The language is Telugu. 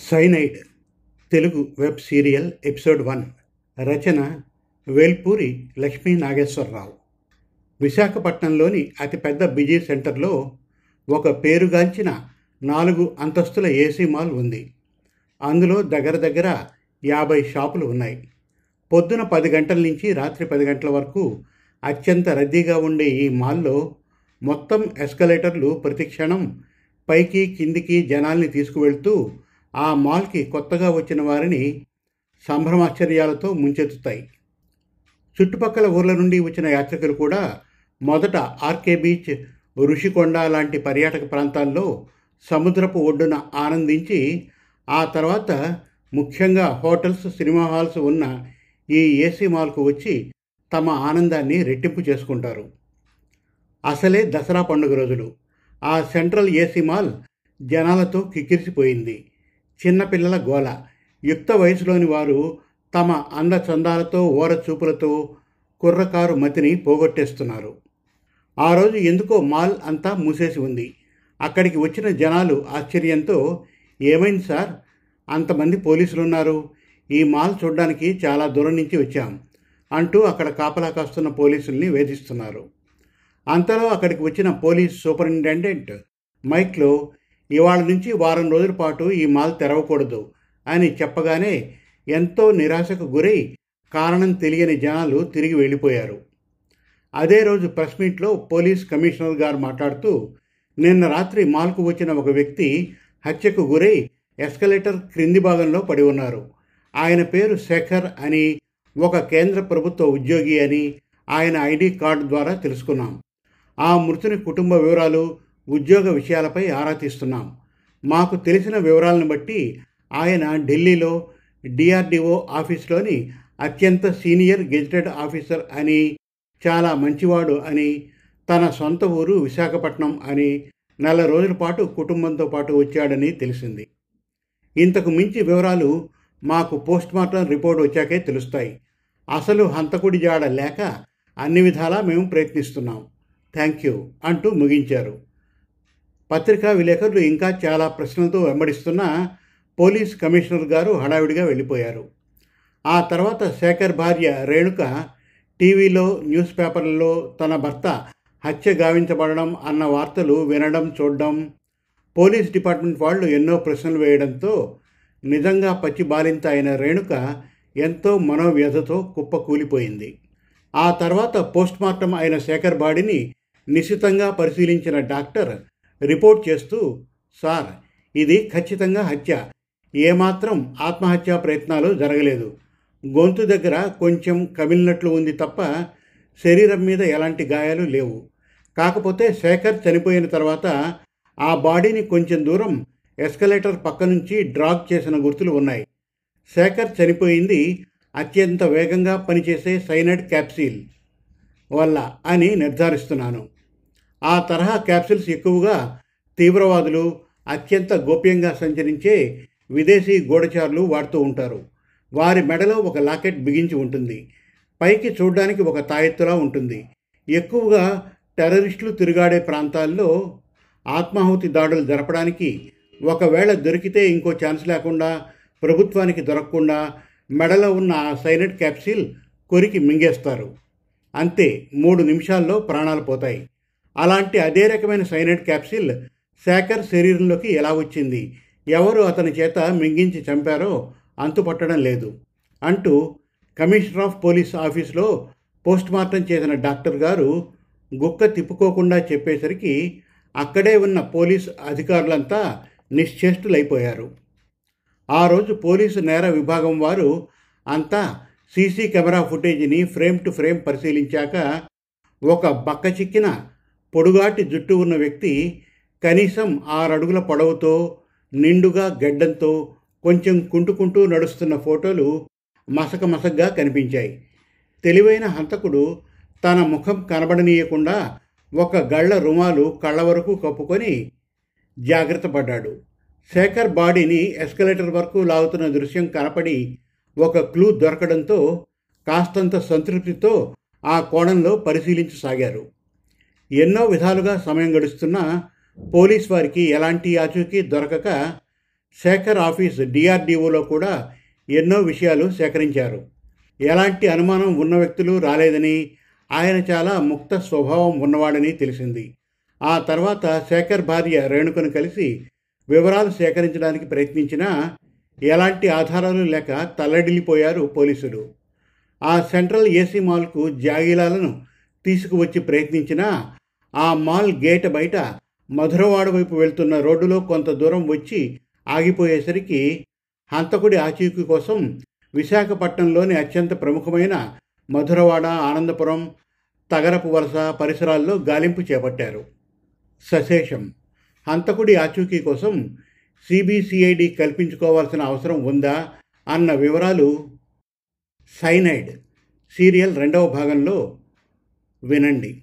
Cyanide Telugu web serial episode one రచన వేల్పూరి లక్ష్మీ నాగేశ్వరరావు. విశాఖపట్నంలోని అతిపెద్ద బిజీ సెంటర్లో ఒక పేరుగాంచిన నాలుగు అంతస్తుల ఏసీ మాల్ ఉంది. అందులో దగ్గర దగ్గర యాభై షాపులు ఉన్నాయి. పొద్దున పది గంటల నుంచి రాత్రి పది గంటల వరకు అత్యంత రద్దీగా ఉండే ఈ మాల్లో మొత్తం ఎస్కలేటర్లు ప్రతి క్షణం పైకి కిందికి జనాల్ని తీసుకువెళ్తూ ఆ మాల్కి కొత్తగా వచ్చిన వారిని సంభ్రమాశ్చర్యాలతో ముంచెత్తుతాయి. చుట్టుపక్కల ఊర్ల నుండి వచ్చిన యాత్రికులు కూడా మొదట ఆర్కే బీచ్ ఋషికొండ లాంటి పర్యాటక ప్రాంతాల్లో సముద్రపు ఒడ్డున ఆనందించి ఆ తర్వాత ముఖ్యంగా హోటల్స్ సినిమా హాల్స్ ఉన్న ఈ ఏసీ మాల్కు వచ్చి తమ ఆనందాన్ని రెట్టింపు చేసుకుంటారు. అసలే దసరా పండుగ రోజులు. ఆ సెంట్రల్ ఏసీ మాల్ జనాలతో కిక్కిరిసిపోయింది. చిన్నపిల్లల గోల. యుక్త వయసులోని వారు తమ అందచందాలతో ఓరచూపులతో కుర్రకారు మతిని పోగొట్టేస్తున్నారు. ఆ రోజు ఎందుకో మాల్ అంతా మూసేసి ఉంది. అక్కడికి వచ్చిన జనాలు ఆశ్చర్యంతో ఏమైంది సార్? అంతమంది పోలీసులు ఉన్నారు ఈ మాల్ చూడడానికి చాలా దూరం నుంచి వచ్చాం అంటూ అక్కడ కాపలా కాస్తున్న పోలీసుల్ని వేధిస్తున్నారు. అంతలో అక్కడికి వచ్చిన పోలీస్ సూపరింటెండెంట్ మైక్లో ఇవాళ నుంచి వారం రోజుల పాటు ఈ మాల్ తెరవకూడదు అని చెప్పగానే ఎంతో నిరాశకు గురై కారణం తెలియని జనాలు తిరిగి వెళ్ళిపోయారు. అదే రోజు ప్రెస్ మీట్లో పోలీస్ కమిషనర్ గారు మాట్లాడుతూ నిన్న రాత్రి మాల్కు వచ్చిన ఒక వ్యక్తి హత్యకు గురై ఎస్కలేటర్ క్రింది భాగంలో పడి ఉన్నారు. ఆయన పేరు శేఖర్ అని ఒక కేంద్ర ప్రభుత్వ ఉద్యోగి అని ఆయన ఐడి కార్డు ద్వారా తెలుసుకున్నాం. ఆ మృతుని కుటుంబ వివరాలు ఉద్యోగ విషయాలపై ఆరా తీస్తున్నాం. మాకు తెలిసిన వివరాలను బట్టి ఆయన ఢిల్లీలో డిఆర్డిఓ ఆఫీస్లోని అత్యంత సీనియర్ గెజిటెడ్ ఆఫీసర్ అని చాలా మంచివాడు అని తన సొంత ఊరు విశాఖపట్నం అని నెల రోజుల పాటు కుటుంబంతో పాటు వచ్చాడని తెలిసింది. ఇంతకు మించి వివరాలు మాకు పోస్ట్ మార్టం రిపోర్ట్ వచ్చాకే తెలుస్తాయి. అసలు హంతకుడి జాడ లేక అన్ని విధాలా మేము ప్రయత్నిస్తున్నాం. థ్యాంక్ యూ అంటూ ముగించారు. పత్రికా విలేకరులు ఇంకా చాలా ప్రశ్నలతో వెంబడిస్తున్న పోలీస్ కమిషనర్ గారు హడావిడిగా వెళ్ళిపోయారు. ఆ తర్వాత శేఖర్ భార్య రేణుక టీవీలో న్యూస్ పేపర్లలో తన భర్త హత్య గావించబడడం అన్న వార్తలు వినడం చూడడం పోలీస్ డిపార్ట్మెంట్ వాళ్ళు ఎన్నో ప్రశ్నలు వేయడంతో నిజంగా పచ్చి బాలింత అయిన రేణుక ఎంతో మనోవ్యధతో కుప్పకూలిపోయింది. ఆ తర్వాత పోస్ట్మార్టం అయిన శేఖర్ బాడీని నిశితంగా పరిశీలించిన డాక్టర్ రిపోర్ట్ చేస్తూ సార్ ఇది ఖచ్చితంగా హత్య. ఏమాత్రం ఆత్మహత్యా ప్రయత్నాలు జరగలేదు. గొంతు దగ్గర కొంచెం కమిలినట్లు ఉంది తప్ప శరీరం మీద ఎలాంటి గాయాలు లేవు. కాకపోతే శేఖర్ చనిపోయిన తర్వాత ఆ బాడీని కొంచెం దూరం ఎస్కలేటర్ పక్క నుంచి డ్రాగ్ చేసిన గుర్తులు ఉన్నాయి. శేఖర్ చనిపోయింది అత్యంత వేగంగా పనిచేసే సైనైడ్ క్యాప్సిల్ వల్ల అని నిర్ధారిస్తున్నాను. ఆ తరహా క్యాప్సిల్స్ ఎక్కువగా తీవ్రవాదులు అత్యంత గోప్యంగా సంచరించే విదేశీ గూఢచారులు వాడుతూ ఉంటారు. వారి మెడలో ఒక లాకెట్ బిగించి ఉంటుంది. పైకి చూడడానికి ఒక తాయెత్తులా ఉంటుంది. ఎక్కువగా టెర్రరిస్టులు తిరుగాడే ప్రాంతాల్లో ఆత్మాహుతి దాడులు జరపడానికి ఒకవేళ దొరికితే ఇంకో ఛాన్స్ లేకుండా ప్రభుత్వానికి దొరకకుండా మెడలో ఉన్న ఆ సైనట్ క్యాప్సిల్ కొరికి మింగేస్తారు. అంతే మూడు నిమిషాల్లో ప్రాణాలు పోతాయి. అలాంటి అదే రకమైన సైనైడ్ క్యాప్సిల్ శేఖర్ శరీరంలోకి ఎలా వచ్చింది? ఎవరు అతని చేత మింగించి చంపారో అంతుపట్టడం లేదు. అంటూ కమిషనర్ ఆఫ్ పోలీస్ ఆఫీస్లో పోస్ట్మార్టం చేసిన డాక్టర్ గారు గుక్క తిప్పుకోకుండా చెప్పేసరికి అక్కడే ఉన్న పోలీస్ అధికారులంతా నిశ్చేష్టులైపోయారు. ఆ రోజు పోలీసు నేర విభాగం వారు అంతా సీసీ కెమెరా ఫుటేజీని ఫ్రేమ్ టు ఫ్రేమ్ పరిశీలించాక ఒక బక్క చిక్కిన పొడుగాటి జుట్టు ఉన్న వ్యక్తి కనీసం ఆరడుగుల పొడవుతో నిండుగా గడ్డంతో కొంచెం కుంటుకుంటూ నడుస్తున్న ఫోటోలు మసక మసగ్గా కనిపించాయి. తెలివైన హంతకుడు తన ముఖం కనబడనీయకుండా ఒక గళ్ళ రుమాలు కళ్ళ వరకు కప్పుకొని జాగ్రత్త పడ్డాడు. శేఖర్ బాడీని ఎస్కలేటర్ వరకు లాగుతున్న దృశ్యం కనపడి ఒక క్లూ దొరకడంతో కాస్తంత సంతృప్తితో ఆ కోణంలో పరిశీలించసాగారు. ఎన్నో విధాలుగా సమయం గడుస్తున్నా పోలీస్ వారికి ఎలాంటి ఆచూకీ దొరకక శేఖర్ ఆఫీస్ డిఆర్డీఓలో కూడా ఎన్నో విషయాలు సేకరించారు. ఎలాంటి అనుమానం ఉన్న వ్యక్తులు రాలేదని ఆయన చాలా ముక్త స్వభావం ఉన్నవాడని తెలిసింది. ఆ తర్వాత శేఖర్ భార్య రేణుకను కలిసి వివరాలు సేకరించడానికి ప్రయత్నించినా ఎలాంటి ఆధారాలు లేక తల్లడిల్లిపోయారు పోలీసులు. ఆ సెంట్రల్ ఏసీ మాల్కు జాగీలాలను తీసుకువచ్చి ప్రయత్నించినా ఆ మాల్ గేట్ బయట మధురవాడ వైపు వెళ్తున్న రోడ్డులో కొంత దూరం వచ్చి ఆగిపోయేసరికి హంతకుడి ఆచూకీ కోసం విశాఖపట్నంలోని అత్యంత ప్రముఖమైన మధురవాడ ఆనందపురం తగరపు వలస పరిసరాల్లో గాలింపు చేపట్టారు. సశేషం. హంతకుడి ఆచూకీ కోసం సిబిసిఐడి కల్పించుకోవాల్సిన అవసరం ఉందా అన్న వివరాలు సైనైడ్ సీరియల్ రెండవ భాగంలో వినండి.